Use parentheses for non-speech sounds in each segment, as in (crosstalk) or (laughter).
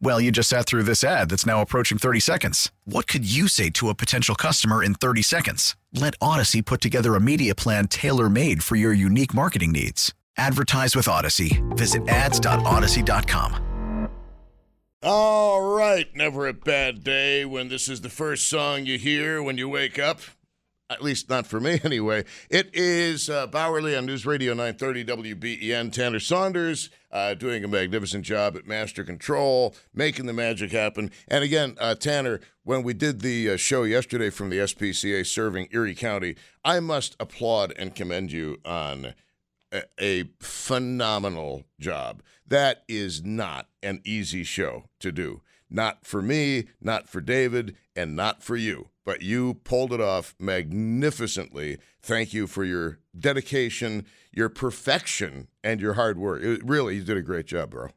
Well, you just sat through this ad that's now approaching 30 seconds. What could you say to a potential customer in 30 seconds? Let Odyssey put together a media plan tailor made for your unique marketing needs. Advertise with Odyssey. Visit ads.odyssey.com. All right, never a bad day when this is the first song you hear when you wake up. At least not for me, (laughs) anyway. It is uh, Bauerle on News Radio 930 WBEN. Tanner Saunders uh, doing a magnificent job at master control, making the magic happen. And again, uh, Tanner, when we did the uh, show yesterday from the SPCA serving Erie County, I must applaud and commend you on a, a phenomenal job. That is not an easy show to do. Not for me, not for David, and not for you but you pulled it off magnificently. Thank you for your dedication, your perfection, and your hard work. It, really, you did a great job, bro.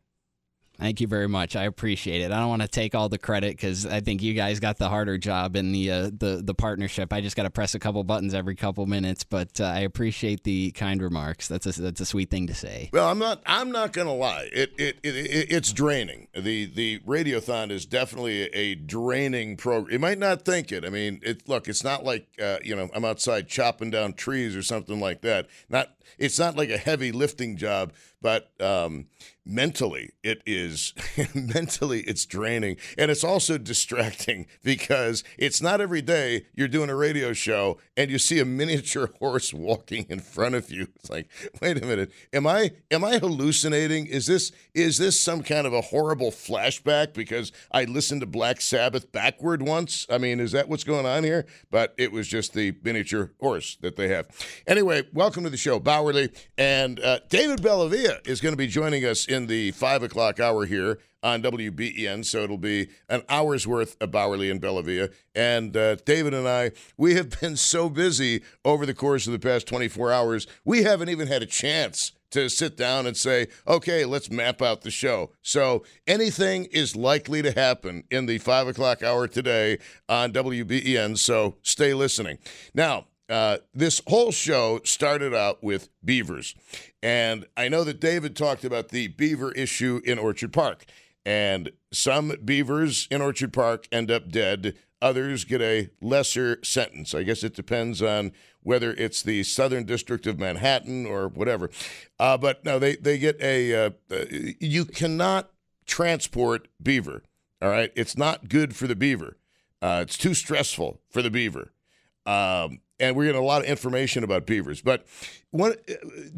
Thank you very much. I appreciate it. I don't want to take all the credit because I think you guys got the harder job in the uh, the the partnership. I just got to press a couple buttons every couple minutes, but uh, I appreciate the kind remarks. That's a that's a sweet thing to say. Well, I'm not I'm not gonna lie. It it, it, it it's draining. The the radiothon is definitely a draining program. You might not think it. I mean, it look. It's not like uh, you know I'm outside chopping down trees or something like that. Not it's not like a heavy lifting job, but um, mentally it is (laughs) mentally it's draining. And it's also distracting (laughs) because it's not every day you're doing a radio show and you see a miniature (laughs) horse walking in front of you. It's like wait a minute. Am i am i hallucinating? Is this is this some kind of a horrible flashback because i listened to black sabbath backward once? I mean is that what's going on here? But it was just the miniature horse that they have. Anyway welcome to the show bauerle and uh, david bellavia is going to be joining us in the five o'clock hour here on WBEN. So it'll be an hour's worth of Bauerle and Bellavia. And uh, David and I, we have been so busy over the course of the past 24 hours, we haven't even had a chance to sit down and say, okay, let's map out the show. So anything is likely to happen in the five o'clock hour today on WBEN. So stay listening. Now, uh, this whole show started out with beavers. And I know that David talked about the beaver issue in Orchard Park. And some beavers in Orchard Park end up dead. Others get a lesser sentence. I guess it depends on whether it's the Southern District of Manhattan or whatever. Uh, but no, they, they get a. Uh, uh you cannot transport beaver. All right. It's not good for the beaver. Uh, it's too stressful for the beaver. Um, and we're getting a lot of information about beavers. But what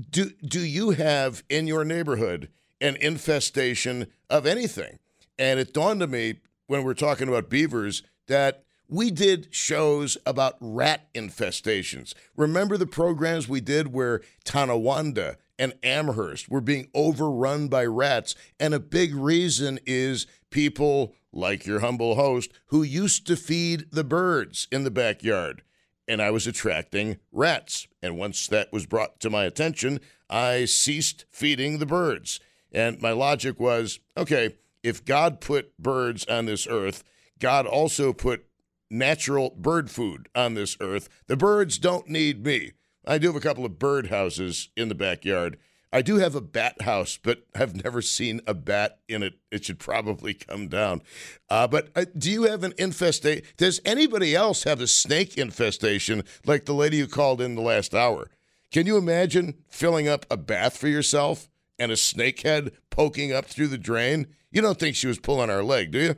do do you have in your neighborhood an infestation of anything? And it dawned on me when we're talking about beavers that we did shows about rat infestations. Remember the programs we did where Tonawanda and Amherst were being overrun by rats, and a big reason is people like your humble host who used to feed the birds in the backyard and I was attracting rats. And once that was brought to my attention, I ceased feeding the birds. And my logic was okay, if God put birds on this earth, God also put natural bird food on this earth. The birds don't need me. I do have a couple of bird houses in the backyard, I do have a bat house, but I've never seen a bat in it. It should probably come down. Uh, but uh, do you have an infestation? Does anybody else have a snake infestation like the lady who called in the last hour? Can you imagine filling up a bath for yourself and a snake head poking up through the drain? You don't think she was pulling our leg, do you?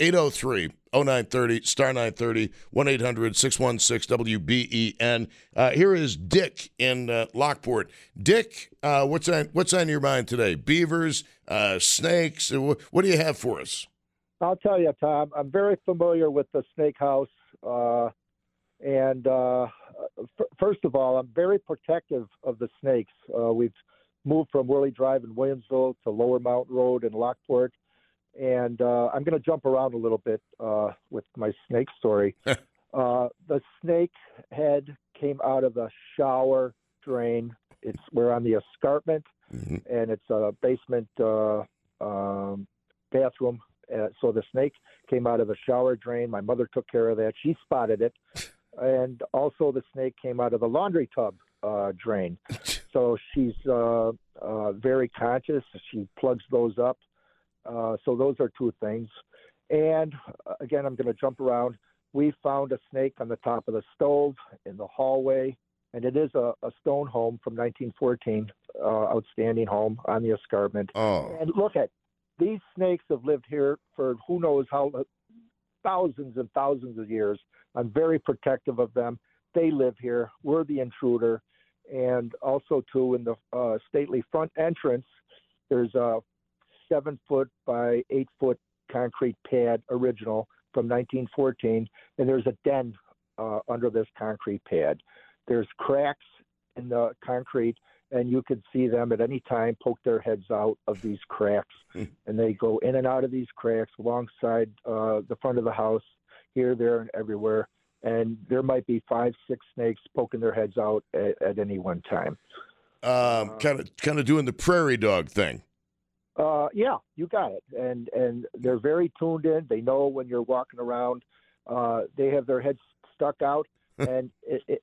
803 0930, star 930, 1 800 616 WBEN. Uh, here is Dick in uh, Lockport. Dick, uh, what's, on, what's on your mind today? Beavers, uh, snakes? Uh, what do you have for us? I'll tell you, Tom, I'm very familiar with the snake house. Uh, and f- first of all, I'm very protective of the snakes. we've moved from Wehrle Drive in Williamsville to Lower Mountain Road in Lockport and uh, I'm going to jump around a little bit uh, with my snake story. (laughs) uh, the snake head came out of the shower drain. It's we're on the escarpment, mm-hmm. and it's a basement uh, um, bathroom. Uh, so the snake came out of the shower drain. My mother took care of that. She spotted it, (laughs) and also the snake came out of the laundry tub uh, drain. (laughs) So she's very conscious. She plugs those up uh, so those are two things. And uh, again, I'm going to jump around. We found a snake on the top of the stove in the hallway, and it is a, a stone home from 1914, uh, outstanding home on the escarpment. Oh. And look at these snakes have lived here for who knows how uh, thousands and thousands of years. I'm very protective of them. They live here. We're the intruder. And also, too, in the uh, stately front entrance, there's a seven foot by eight foot concrete pad original from 1914, and there's a den uh, under this concrete pad. There's cracks in the concrete, and you could see them at any time poke their heads out of these cracks, hmm. and they go in and out of these cracks alongside uh, the front of the house, here, there, and everywhere. And there might be five, six snakes poking their heads out at, at any one time. Um, kind of, kind of doing the prairie dog thing. Uh, yeah, you got it. And and they're very tuned in. They know when you're walking around. Uh, they have their heads stuck out, (laughs) and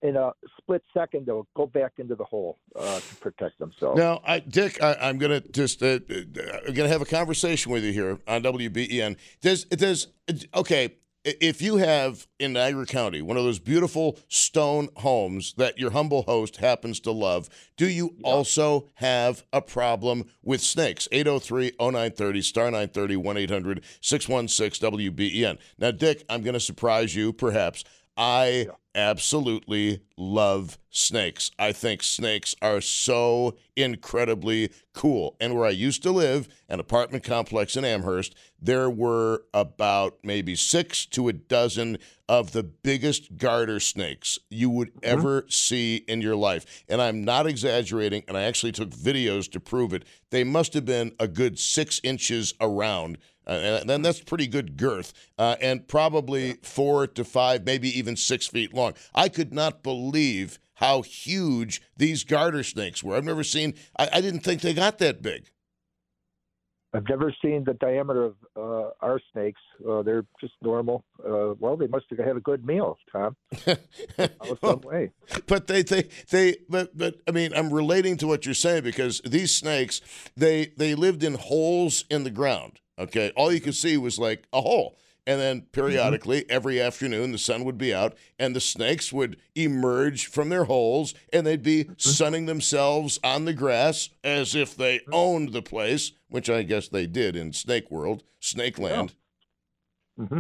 in a split second they'll go back into the hole uh, to protect themselves. Now, I, Dick, I, am to just uh, I'm going to have a conversation with you here on WBEN. There's there's okay if you have in Niagara County one of those beautiful stone homes that your humble host happens to love, do you yeah. also have a problem with snakes? 803 0930 star 930 1 800 616 WBEN. Now, Dick, I'm going to surprise you perhaps. I absolutely love snakes. I think snakes are so incredibly cool. And where I used to live, an apartment complex in Amherst, there were about maybe six to a dozen of the biggest garter snakes you would mm-hmm. ever see in your life. And I'm not exaggerating, and I actually took videos to prove it. They must have been a good six inches around uh, and then that's pretty good girth, uh, and probably four to five, maybe even six feet long. I could not believe how huge these garter snakes were. I've never seen. I, I didn't think they got that big. I've never seen the diameter of uh, our snakes. Uh, they're just normal. Uh, well, they must have had a good meal, Tom. (laughs) well, way. But they, they, they, but, but I mean, I'm relating to what you're saying because these snakes, they, they lived in holes in the ground. Okay, all you could see was like a hole. And then periodically, mm-hmm. every afternoon, the sun would be out and the snakes would emerge from their holes and they'd be mm-hmm. sunning themselves on the grass as if they mm-hmm. owned the place, which I guess they did in Snake World, Snake Land. Mm-hmm.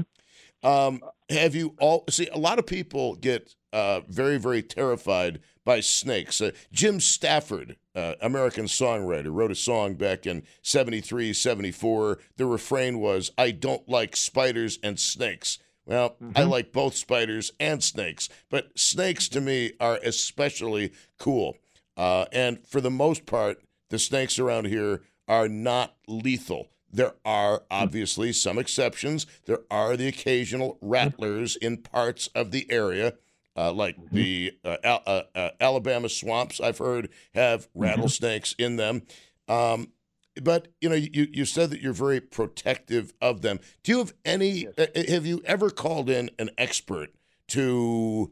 Um, have you all see a lot of people get uh, very, very terrified by snakes? Uh, Jim Stafford uh, American songwriter, wrote a song back in 73, 74. The refrain was, I don't like spiders and snakes. Well, mm-hmm. I like both spiders and snakes, but snakes to me are especially cool. Uh, and for the most part, the snakes around here are not lethal. There are obviously some exceptions. There are the occasional rattlers in parts of the area uh, like mm-hmm. the uh, uh, uh, Alabama swamps, I've heard have mm-hmm. rattlesnakes mm-hmm. in them. Um, but you know, you, you said that you're very protective of them. Do you have any? Yes. Uh, uh, have you ever called in an expert to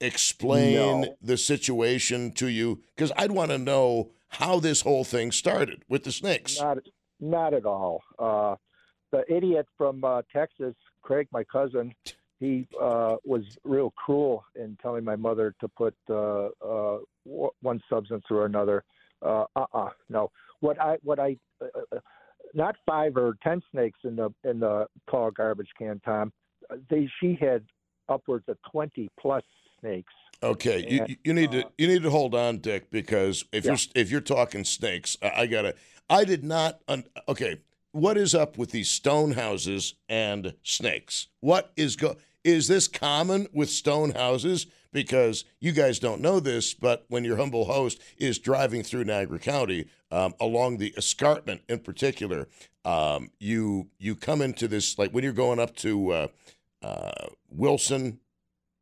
explain no. the situation to you? Because I'd want to know how this whole thing started with the snakes. Not, not at all. the idiot from Texas, Craig, my cousin he uh, was real cruel in telling my mother to put uh, uh, one substance or another. Uh uh no. What I what I uh, uh, not five or ten snakes in the in the tall garbage can, Tom. They she had upwards of twenty plus snakes. Okay, you, And, you need to uh, you need to hold on, Dick, because if Yeah. you're if you're talking snakes, I, I gotta. I did not. Un, okay, what is up with these stone houses and snakes? What is go? Is this common with stone houses? Because you guys don't know this, but when your humble host is driving through Niagara County um, along the escarpment in particular, um, you you come into this like when you're going up to uh, uh, Wilson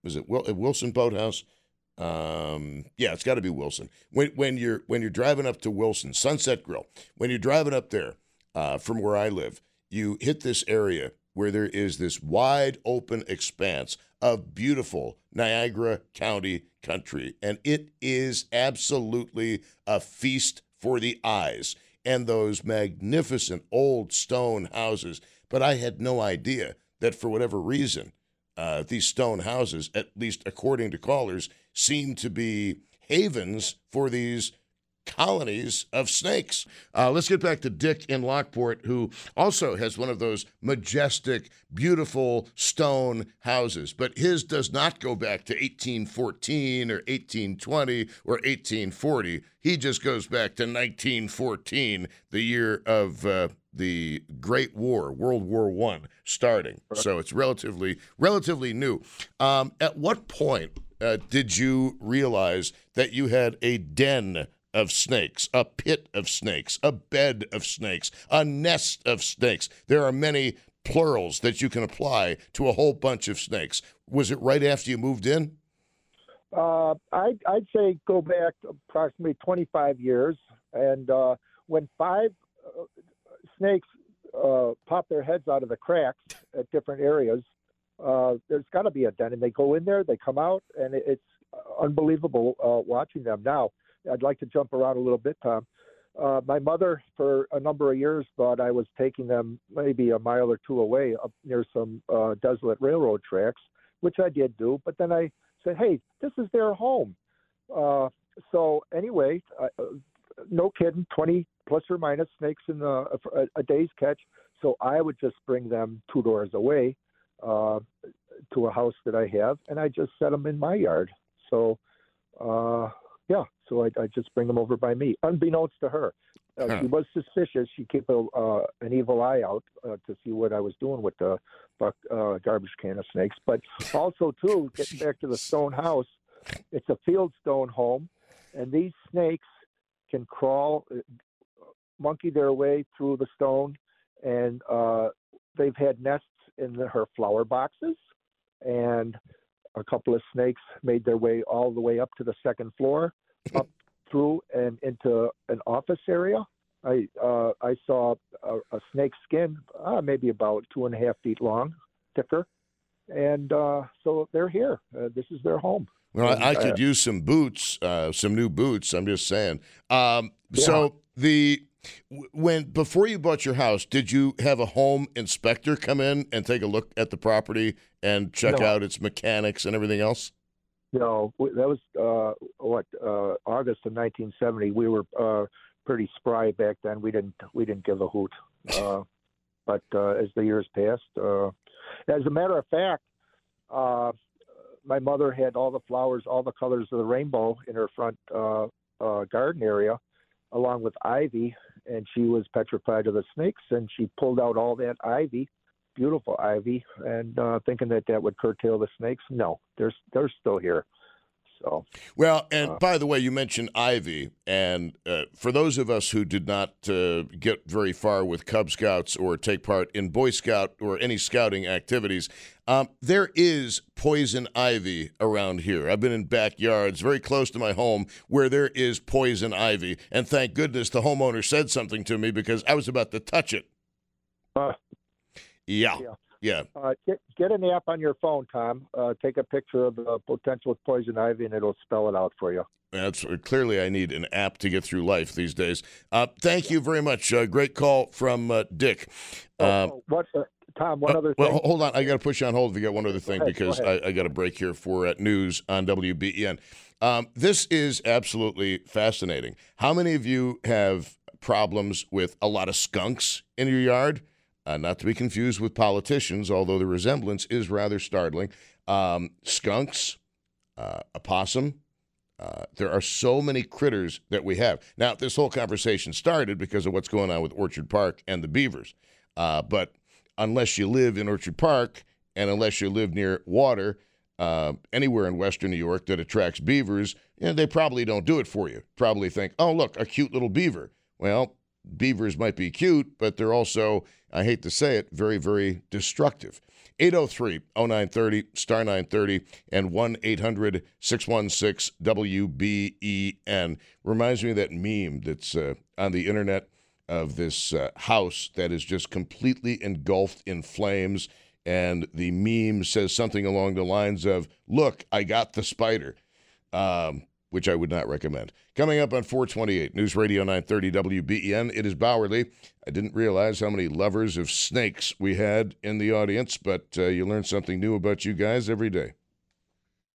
was it Wil- uh, Wilson Boathouse? Um, yeah, it's got to be Wilson. When when you're when you're driving up to Wilson Sunset Grill, when you're driving up there uh, from where I live, you hit this area where there is this wide open expanse of beautiful Niagara County country, and it is absolutely a feast for the eyes. And those magnificent old stone houses, but I had no idea that for whatever reason uh, these stone houses, at least according to callers, seem to be havens for these colonies of snakes. Uh, let's get back to Dick in Lockport, who also has one of those majestic, beautiful stone houses, but his does not go back to 1814 or 1820 or 1840. He just goes back to 1914, the year of uh, the Great War, World War One, starting. So it's relatively relatively new. Um, at what point uh, did you realize that you had a den of snakes, a pit of snakes, a bed of snakes, a nest of snakes? There are many plurals that you can apply to a whole bunch of snakes. Was it right after you moved in? Uh, I'd, I'd say go back approximately 25 years, and uh, when five uh, snakes uh, pop their heads out of the cracks at different areas, uh, there's got to be a den, and they go in there, they come out, and it, it's unbelievable uh, watching them. Now, I'd like to jump around a little bit, Tom. Uh, my mother, for a number of years, thought I was taking them maybe a mile or two away up near some uh, desolate railroad tracks, which I did do. But then I said, "Hey, this is their home." Uh, so anyway, uh, no kidding, twenty plus or minus snakes in the, a, a day's catch. So I would just bring them two doors away uh, to a house that I have, and I just set them in my yard. So, uh, yeah, so I, I just bring them over by me, unbeknownst to her. Uh, Huh. She was suspicious. She kept a, uh, an evil eye out uh, to see what I was doing with the buck, uh, garbage can of snakes. But also, too, (laughs) getting back to the stone house, it's a fieldstone home, and these snakes can crawl, uh, monkey their way through the stone, and uh, they've had nests in the, her flower boxes, and a couple of snakes made their way all the way up to the second floor, up through and into an office area. I uh, I saw a, a snake skin, uh, maybe about two and a half feet long, thicker, and uh, so they're here. Uh, this is their home. Well, I, I Uh, could use some boots, uh, some new boots. I'm just saying. Um, So the when before you bought your house, did you have a home inspector come in and take a look at the property and check No. out its mechanics and everything else? No, that was uh, what uh, August of 1970. We were uh, pretty spry back then. We didn't we didn't give a hoot. Uh, (laughs) but uh, as the years passed, uh, as a matter of fact, uh, my mother had all the flowers, all the colors of the rainbow in her front uh, uh, garden area, along with ivy, and she was petrified of the snakes, and she pulled out all that ivy. Beautiful ivy, and uh, thinking that that would curtail the snakes. No, they're they're still here. So Well, and Uh, by the way, you mentioned Ivy, and uh, for those of us who did not uh, get very far with Cub Scouts or take part in Boy Scout or any scouting activities, um, there is poison ivy around here. I've been in backyards very close to my home where there is poison ivy, and thank goodness the homeowner said something to me because I was about to touch it. Yeah, Yeah. yeah. uh, get get an app on your phone, Tom. Uh, take a picture of the potential poison ivy, and it'll spell it out for you. That's clearly I need an app to get through life these days. Uh, thank you very much. Uh, great call from uh, Dick. Oh, Uh, oh, what, uh, Tom? One other well, hold on. I got to push you on hold if you got one other thing ahead, because I, I got a break here for uh, news on WBEN. Um, this is absolutely fascinating. How many of you have problems with a lot of skunks in your yard. Uh, not to be confused with politicians, although the resemblance is rather startling. Um, skunks, uh, opossum. Uh, there are so many critters that we have. Now, this whole conversation started because of what's going on with Orchard Park and the beavers. Uh, but unless you live in Orchard Park and unless you live near water, uh, anywhere in Western New York that attracts beavers, you know, they probably don't do it for you. Probably think, oh, look, a cute little beaver. Well, beavers might be cute, but they're also, I hate to say it, very, very destructive. 803 0930, star 930, and 1 800 616 WBEN. Reminds me of that meme that's uh, on the internet of this uh, house that is just completely engulfed in flames. And the meme says something along the lines of, Look, I got the spider. Um, which I would not recommend. Coming up on 428 News Radio 930 WBEN, it is Bauerle. I didn't realize how many lovers of snakes we had in the audience, but uh, you learn something new about you guys every day.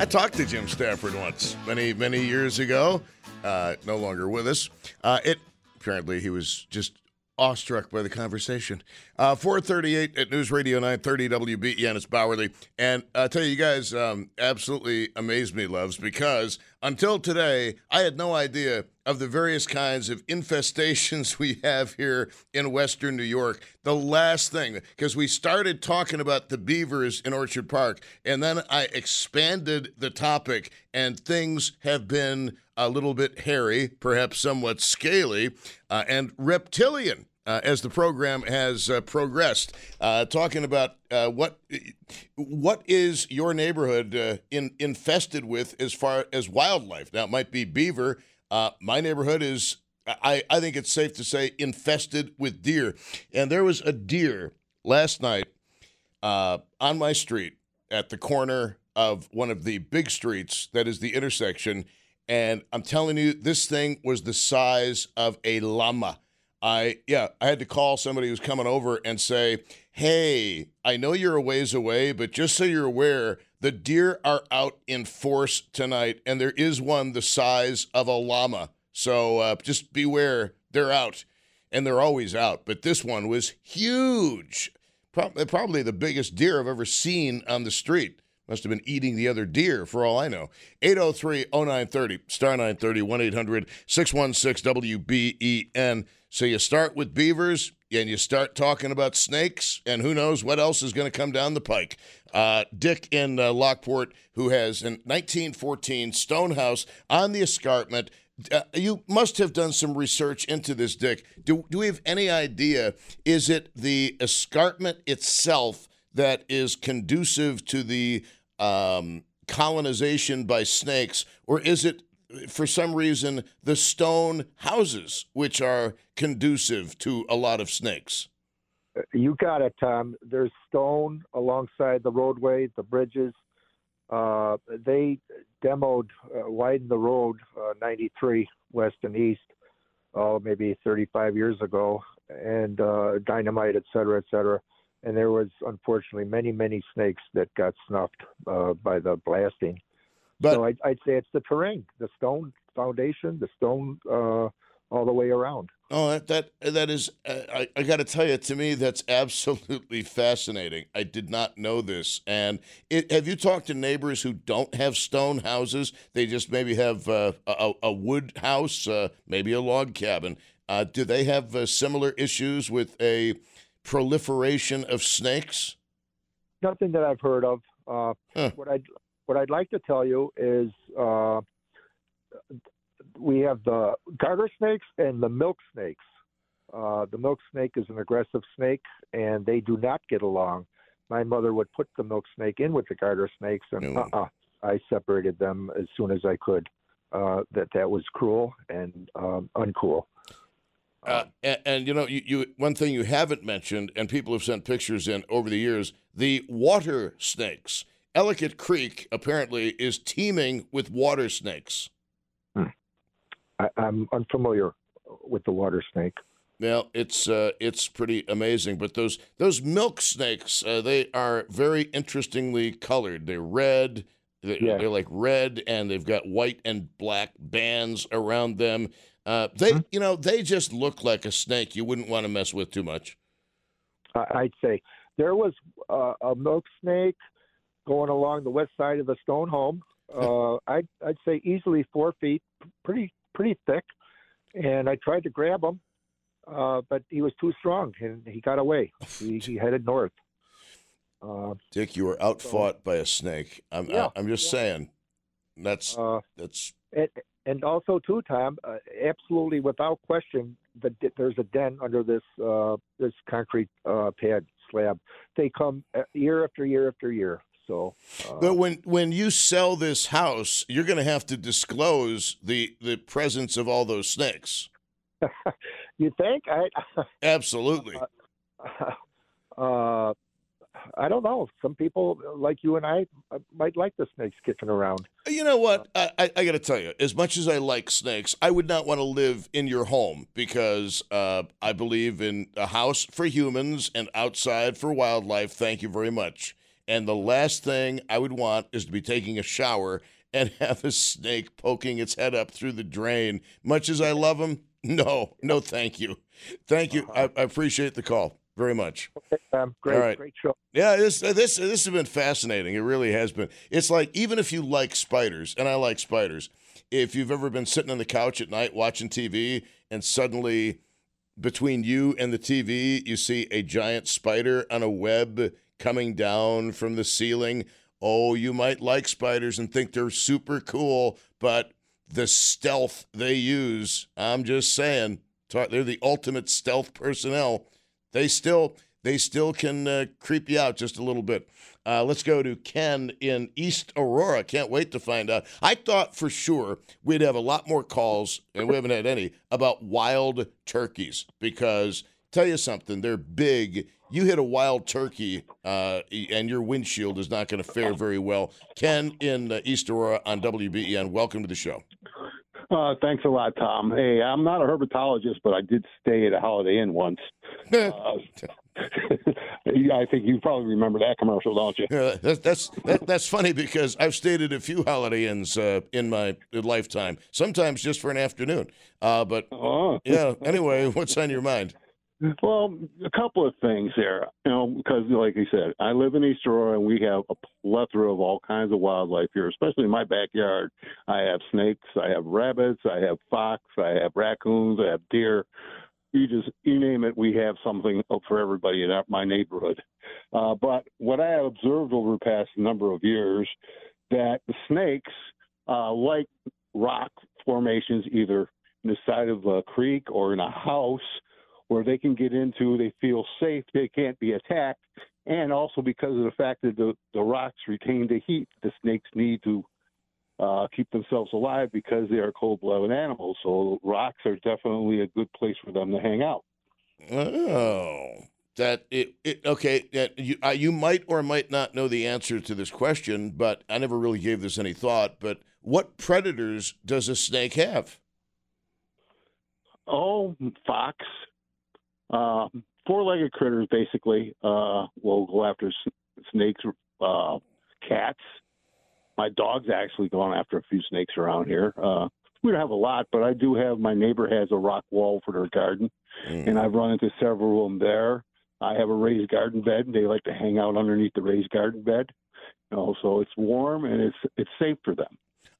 I talked to Jim Stafford once, many many years ago. Uh, no longer with us. Uh, it apparently he was just awestruck by the conversation. Uh, 438 at News Radio 930 WBEN. It's Bauerle. And I'll tell you, you guys um, absolutely amazed me, loves, because until today, I had no idea of the various kinds of infestations (laughs) we have here in Western New York. The last thing, because we started talking about the beavers in Orchard Park, and then I expanded the topic, and things have been a little bit hairy, perhaps somewhat scaly, uh, and reptilian uh, as the program has uh, progressed. Uh, talking about uh, what what is your neighborhood uh, in, infested with as far as wildlife? Now it might be beaver. Uh, my neighborhood is. I, I think it's safe to say infested with deer. And there was a deer last night on my street at the corner of one of the big streets that is the intersection. And I'm telling you, this thing was the size of a llama. I yeah, I had to call somebody who's coming over and say, "Hey, I know you're a ways away, but just so you're aware, the deer are out in force tonight, and there is one the size of a llama. So uh, just beware, they're out, and they're always out. But this one was huge, probably the biggest deer I've ever seen on the street." Must have been eating the other deer for all I know. 803 0930, star 930, 1 800 616 WBEN. So you start with beavers and you start talking about snakes, and who knows what else is going to come down the pike. Uh, Dick in uh, Lockport, who has a 1914 stone house on the escarpment. Uh, you must have done some research into this, Dick. Do, do we have any idea? Is it the escarpment itself that is conducive to the um, colonization by snakes, or is it for some reason, the stone houses, which are conducive to a lot of snakes. You got it, Tom. There's stone alongside the roadway, the bridges. Uh, they demoed, uh, widened the road, uh, 93 west and east, oh maybe 35 years ago, and uh, dynamite, et cetera, et cetera. And there was unfortunately many many snakes that got snuffed uh, by the blasting. But so I'd, I'd say it's the terrain, the stone foundation, the stone uh, all the way around. Oh, that that that is. Uh, I I got to tell you, to me, that's absolutely fascinating. I did not know this. And it, have you talked to neighbors who don't have stone houses? They just maybe have uh, a, a wood house, uh, maybe a log cabin. Uh, do they have uh, similar issues with a proliferation of snakes? Nothing that I've heard of. Uh, Huh. What I'd what I'd like to tell you is uh, we have the garter snakes and the milk snakes. Uh, the milk snake is an aggressive snake, and they do not get along. My mother would put the milk snake in with the garter snakes, and No. uh-uh, I separated them as soon as I could. Uh, that that was cruel and um, uncool. Uh, and, and you know, you, you one thing you haven't mentioned, and people have sent pictures in over the years, the water snakes. Ellicott Creek apparently is teeming with water snakes. I, I'm unfamiliar with the water snake. Now it's uh, it's pretty amazing, but those those milk snakes uh, they are very interestingly colored. They're red. They're, Yeah. they're like red, and they've got white and black bands around them. Uh, they, Mm-hmm. you know, they just look like a snake. You wouldn't want to mess with too much. I'd say there was uh, a milk snake going along the west side of the stone home. (laughs) Uh, I'd, I'd say easily four feet, pretty pretty thick, and I tried to grab him, uh, but he was too strong and he got away. (laughs) He, he headed north. Uh, Dick, you were outfought by a snake. I'm Yeah, I, am just yeah. saying. That's uh, that's and, and also too, Tom, uh, absolutely without question, the, there's a den under this uh, this concrete uh, pad slab. They come uh, year after year after year. So, uh, But when when you sell this house, you're going to have to disclose the the presence of all those snakes. (laughs) you think I? (laughs) Absolutely. (laughs) I don't know. Some people like you and I uh, might like the snakes kicking around. You know what? I, I, I got to tell you, as much as I like snakes, I would not want to live in your home because uh, I believe in a house for humans and outside for wildlife. Thank you very much. And the last thing I would want is to be taking a shower and (laughs) have a snake poking its head up through the drain. Much as I love them, no, no, thank you. Thank you. I, I appreciate the call very much. Um, great, All right. great show. Yeah, this this this has been fascinating. It really has been. It's like even if you like spiders, and I like spiders, if you've ever been sitting on the couch at night watching TV and suddenly between you and the TV you see a giant spider on a web coming down from the ceiling, oh, you might like spiders and think they're super cool, but the stealth they use, I'm just saying, they're the ultimate stealth personnel. They still they still can uh, creep you out just a little bit. Uh, let's go to Ken in East Aurora. Can't wait to find out. I thought for sure we'd have a lot more calls, and we haven't had any, about wild turkeys because tell you something, they're big. You hit a wild turkey, uh, and your windshield is not going to fare very well. Ken in uh, East Aurora on WBEN. Welcome to the show. Uh, thanks a lot, Tom. Hey, I'm not a herpetologist, but I did stay at a Holiday Inn once. (laughs) Uh, (laughs) I think you probably remember that commercial, don't you? Yeah, that's that's that, that's funny because I've stayed at a few Holiday Inns uh, in my lifetime. Sometimes just for an afternoon. Uh, but Oh. yeah. Anyway, what's on your mind? Well, a couple of things there. You know, because like you said, I live in East Aurora and we have a plethora of all kinds of wildlife here, especially in my backyard. I have snakes, I have rabbits, I have fox, I have raccoons, I have deer. You just you name it, we have something for everybody in my neighborhood. Uh, but what I have observed over the past number of years, that the snakes uh, like rock formations either in the side of a creek or in a house where they can get into, they feel safe, they can't be attacked, and also because of the fact that the, the rocks retain the heat the snakes need to uh, keep themselves alive because they are cold blooded animals. So rocks are definitely a good place for them to hang out. Oh, that it. it okay, that you uh, you might or might not know the answer to this question, but I never really gave this any thought. But what predators does a snake have? Oh, fox. Uh, four-legged critters, basically. Uh, will go after snakes, uh, cats. My dog's actually gone after a few snakes around here. Uh, we don't have a lot, but I do have. My neighbor has a rock wall for their garden, Mm. and I've run into several of them there. I have a raised garden bed, and they like to hang out underneath the raised garden bed. You know, so it's warm and it's it's safe for them.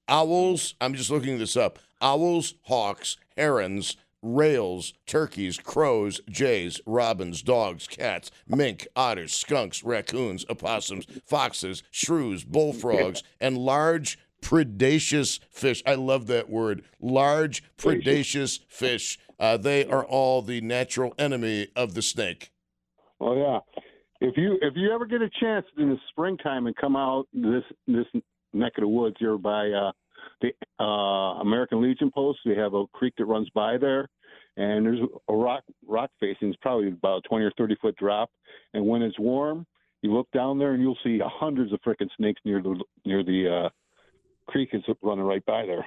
Owls, I'm just looking this up. Owls, hawks, herons, rails, turkeys, crows, jays, robins, dogs, cats, mink, otters, skunks, raccoons, opossums, foxes, shrews, bullfrogs, (laughs) and large predaceous fish. I love that word. Large predaceous fish. Uh, they are all the natural enemy of the snake. Oh yeah. If you if you ever get a chance in the springtime and come out this this neck of the woods here by uh, the uh, American Legion post, we have a creek that runs by there, and there's a rock rock facing. It's probably about a twenty or thirty foot drop, and when it's warm, you look down there and you'll see hundreds of frickin' snakes near the near the uh, creek is running right by there.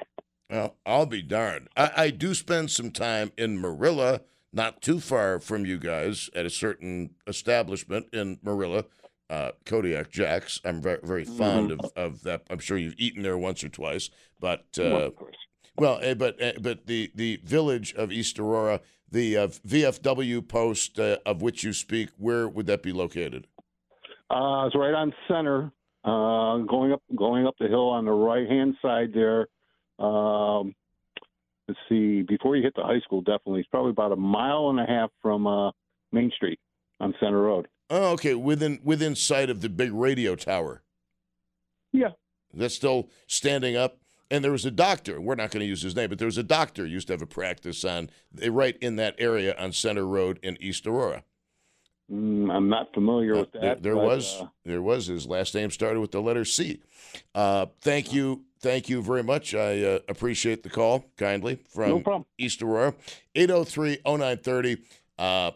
Well, I'll be darned. I, I do spend some time in Marilla, not too far from you guys, at a certain establishment in Marilla, uh, Kodiak Jack's. I'm very, very fond of, of that. I'm sure you've eaten there once or twice, but Well, uh, of course. Well, eh, but eh, but the the village of East Aurora, the uh, VFW post uh, of which you speak, where would that be located? Uh, it's right on center, uh, going up going up the hill on the right hand side there. Um, let's see, before you hit the high school, definitely. It's probably about a mile and a half from uh, Main Street on Center Road. Oh, okay, within within sight of the big radio tower. Yeah. That's still standing up. And there was a doctor. We're not going to use his name, but there was a doctor used to have a practice on right in that area on Center Road in East Aurora. Mm, I'm not familiar with Uh, that. there there but, was uh, there was his last name started with the letter C. Uh, thank you, thank you very much. I uh, appreciate the call kindly from no. East Aurora. 803-0930. Uh,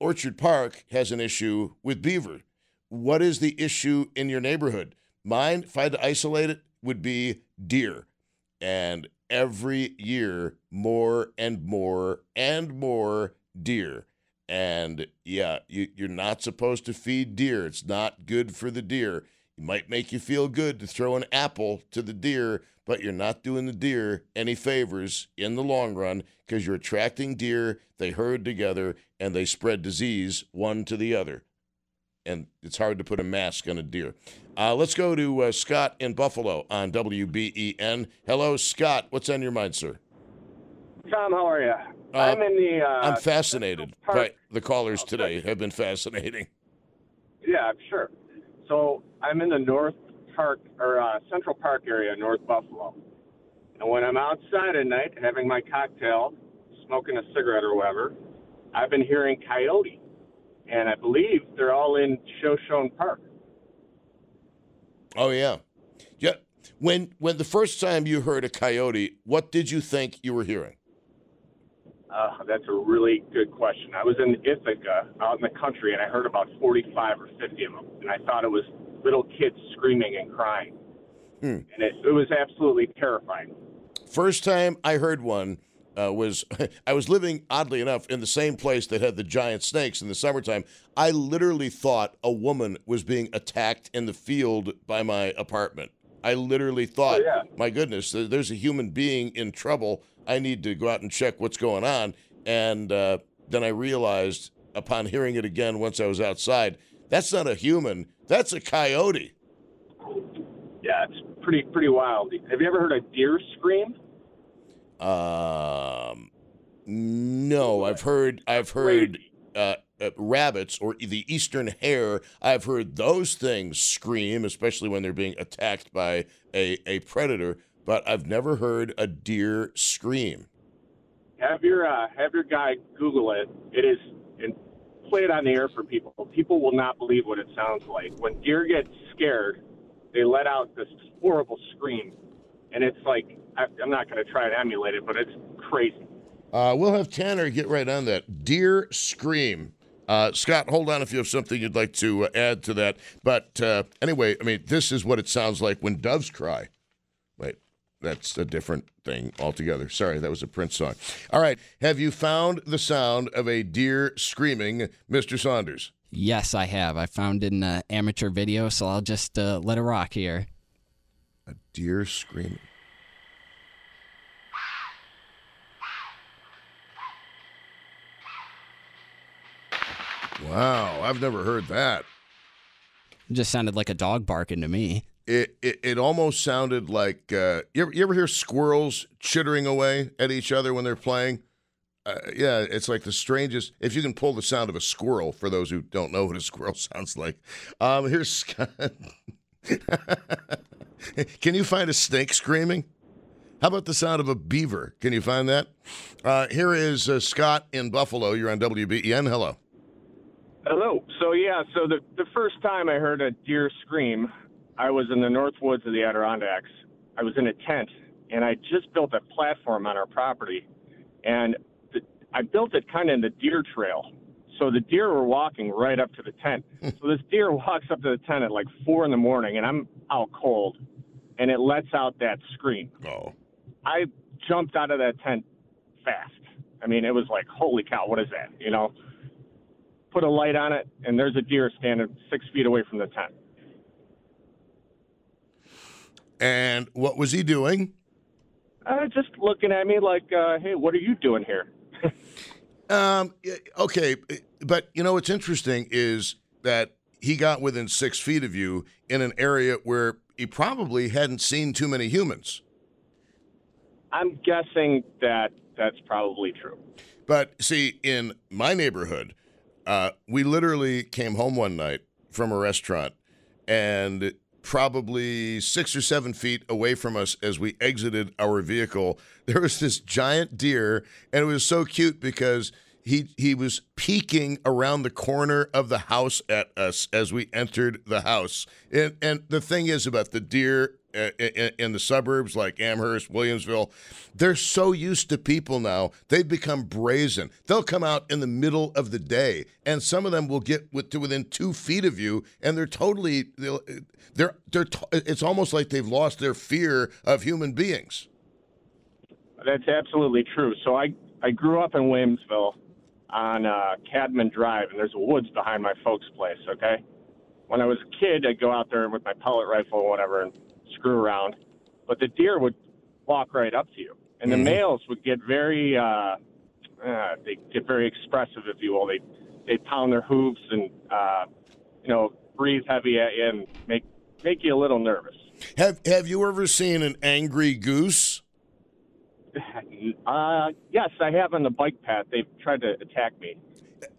Orchard Park has an issue with beaver. What is the issue in your neighborhood? Mine, if I had to isolate it, would be deer. And every year, more and more and more deer. And yeah, you, you're not supposed to feed deer. It's not good for the deer. It might make you feel good to throw an apple to the deer, but you're not doing the deer any favors in the long run because you're attracting deer. They herd together and they spread disease one to the other. And it's hard to put a mask on a deer. Uh, let's go to uh, Scott in Buffalo on WBEN. Hello, Scott. What's on your mind, sir? Tom, how are you? Uh, I'm in the. Uh, I'm fascinated by the callers Oh, today. Have been fascinating. Yeah, I'm sure. So I'm in the North Park or uh, Central Park area, North Buffalo. And when I'm outside at night having my cocktail, smoking a cigarette or whatever, I've been hearing coyote, and I believe they're all in Shoshone Park. Oh yeah, yeah. When when the first time you heard a coyote, what did you think you were hearing? Uh, that's a really good question. I was in Ithaca, out in the country, and I heard about 45 or 50 of them, and I thought it was little kids screaming and crying, Hmm. and it, it was absolutely terrifying. First time I heard one uh, was (laughs) I was living oddly enough in the same place that had the giant snakes in the summertime. I literally thought a woman was being attacked in the field by my apartment. I literally thought, Oh, yeah. my goodness, there's a human being in trouble. I need to go out and check what's going on. And uh, then I realized, upon hearing it again once I was outside, that's not a human. That's a coyote. Yeah, it's pretty pretty wild. Have you ever heard a deer scream? Um, no, I've heard I've heard uh, uh, rabbits or the eastern hare. I've heard those things scream, especially when they're being attacked by a, a predator. But I've never heard a deer scream. Have your uh, have your guy Google it. It is and play it on the air for people. People will not believe what it sounds like when deer get scared. They let out this horrible scream, and it's like I, I'm not going to try and emulate it, but it's crazy. Uh, we'll have Tanner get right on that. Deer scream. Uh, Scott, hold on if you have something you'd like to uh, add to that. But uh, anyway, I mean, this is what it sounds like when doves cry. Wait. that's a different thing altogether. Sorry, that was a Prince song. All right. Have you found the sound of a deer screaming, Mr. Saunders? Yes, I have. I found it in an amateur video, so I'll just uh, let it rock here. A deer screaming. Wow, I've never heard that. It just sounded like a dog barking to me. It it, it almost sounded like uh, you, ever, you ever hear squirrels chittering away at each other when they're playing? Uh, yeah, it's like the strangest. If you can pull the sound of a squirrel, for those who don't know what a squirrel (laughs) sounds like, um, here's Scott. (laughs) (laughs) can you find a snake screaming? How about the sound of a beaver? Can you find that? Uh, here is uh, Scott in Buffalo. You're on WBEN. Hello. Hello. So yeah, so the the first time I heard a deer scream, I was in the North Woods of the Adirondacks. I was in a tent, and I just built a platform on our property, and the, I built it kind of in the deer trail. So the deer were walking right up to the tent. (laughs) so this deer walks up to the tent at like four in the morning, and I'm out cold, and it lets out that scream. Oh. I jumped out of that tent fast. I mean, it was like, holy cow, what is that? You know, put a light on it, and there's a deer standing six feet away from the tent. And what was he doing? Uh, just looking at me like, uh, hey, what are you doing here? (laughs) Um, okay, but you know what's interesting is that he got within six feet of you in an area where he probably hadn't seen too many humans. I'm guessing that that's probably true. But see, in my neighborhood, uh, we literally came home one night from a restaurant, and probably six or seven feet away from us as we exited our vehicle, there was this giant deer, and it was so cute because he he was peeking around the corner of the house at us as we entered the house. And and the thing is about the deer in, the suburbs like Amherst, Williamsville, they're so used to people now. They've become brazen. They'll come out in the middle of the day, and some of them will get with, to within two feet of you, and they're totally they're they're. it's almost like they've lost their fear of human beings. That's absolutely true. So I I grew up in Williamsville on uh, Cadman Drive, and there's a woods behind my folks' place. Okay, when I was a kid, I'd go out there with my pellet rifle or whatever and screw around, but the deer would walk right up to you, and the mm-hmm. males would get very uh, uh, they get very expressive, if you will. They they pound their hooves and uh, you know breathe heavy at you and make make you a little nervous. Have Have you ever seen an angry goose? (laughs) Uh, yes, I have on the bike path. They've tried to attack me.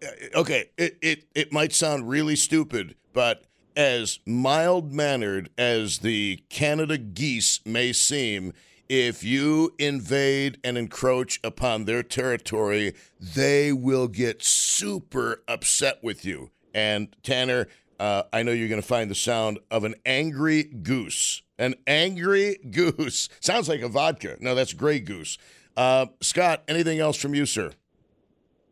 Uh, okay, it, it, it might sound really stupid, but as mild mannered as the Canada geese may seem, if you invade and encroach upon their territory, they will get super upset with you. And Tanner, uh, I know you're going to find the sound of an angry goose. An angry (laughs) goose. Sounds like a vodka. No, that's Grey Goose. Uh, Scott, anything else from you, sir?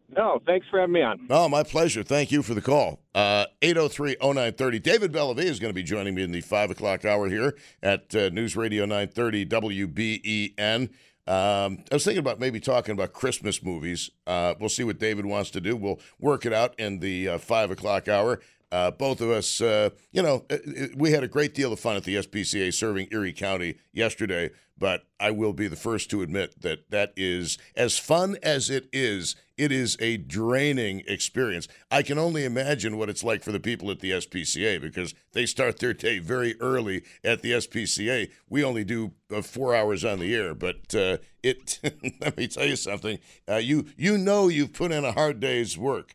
No, thanks for having me on. Oh, my pleasure. Thank you for the call. Uh, 803 0930. David Bellavia is going to be joining me in the 5 o'clock hour here at uh, News Radio 930 WBEN. Um, I was thinking about maybe talking about Christmas movies. Uh, we'll see what David wants to do. We'll work it out in the uh, 5 o'clock hour. Uh, both of us, uh, you know, uh, uh, we had a great deal of fun at the SPCA serving Erie County yesterday, but I will be the first to admit that that is as fun as it is. It is a draining experience. I can only imagine what it's like for the people at the SPCA because they start their day very early at the SPCA. We only do uh, four hours on the air, but uh, it. (laughs) let me tell you something. you you know you've put in a hard day's work.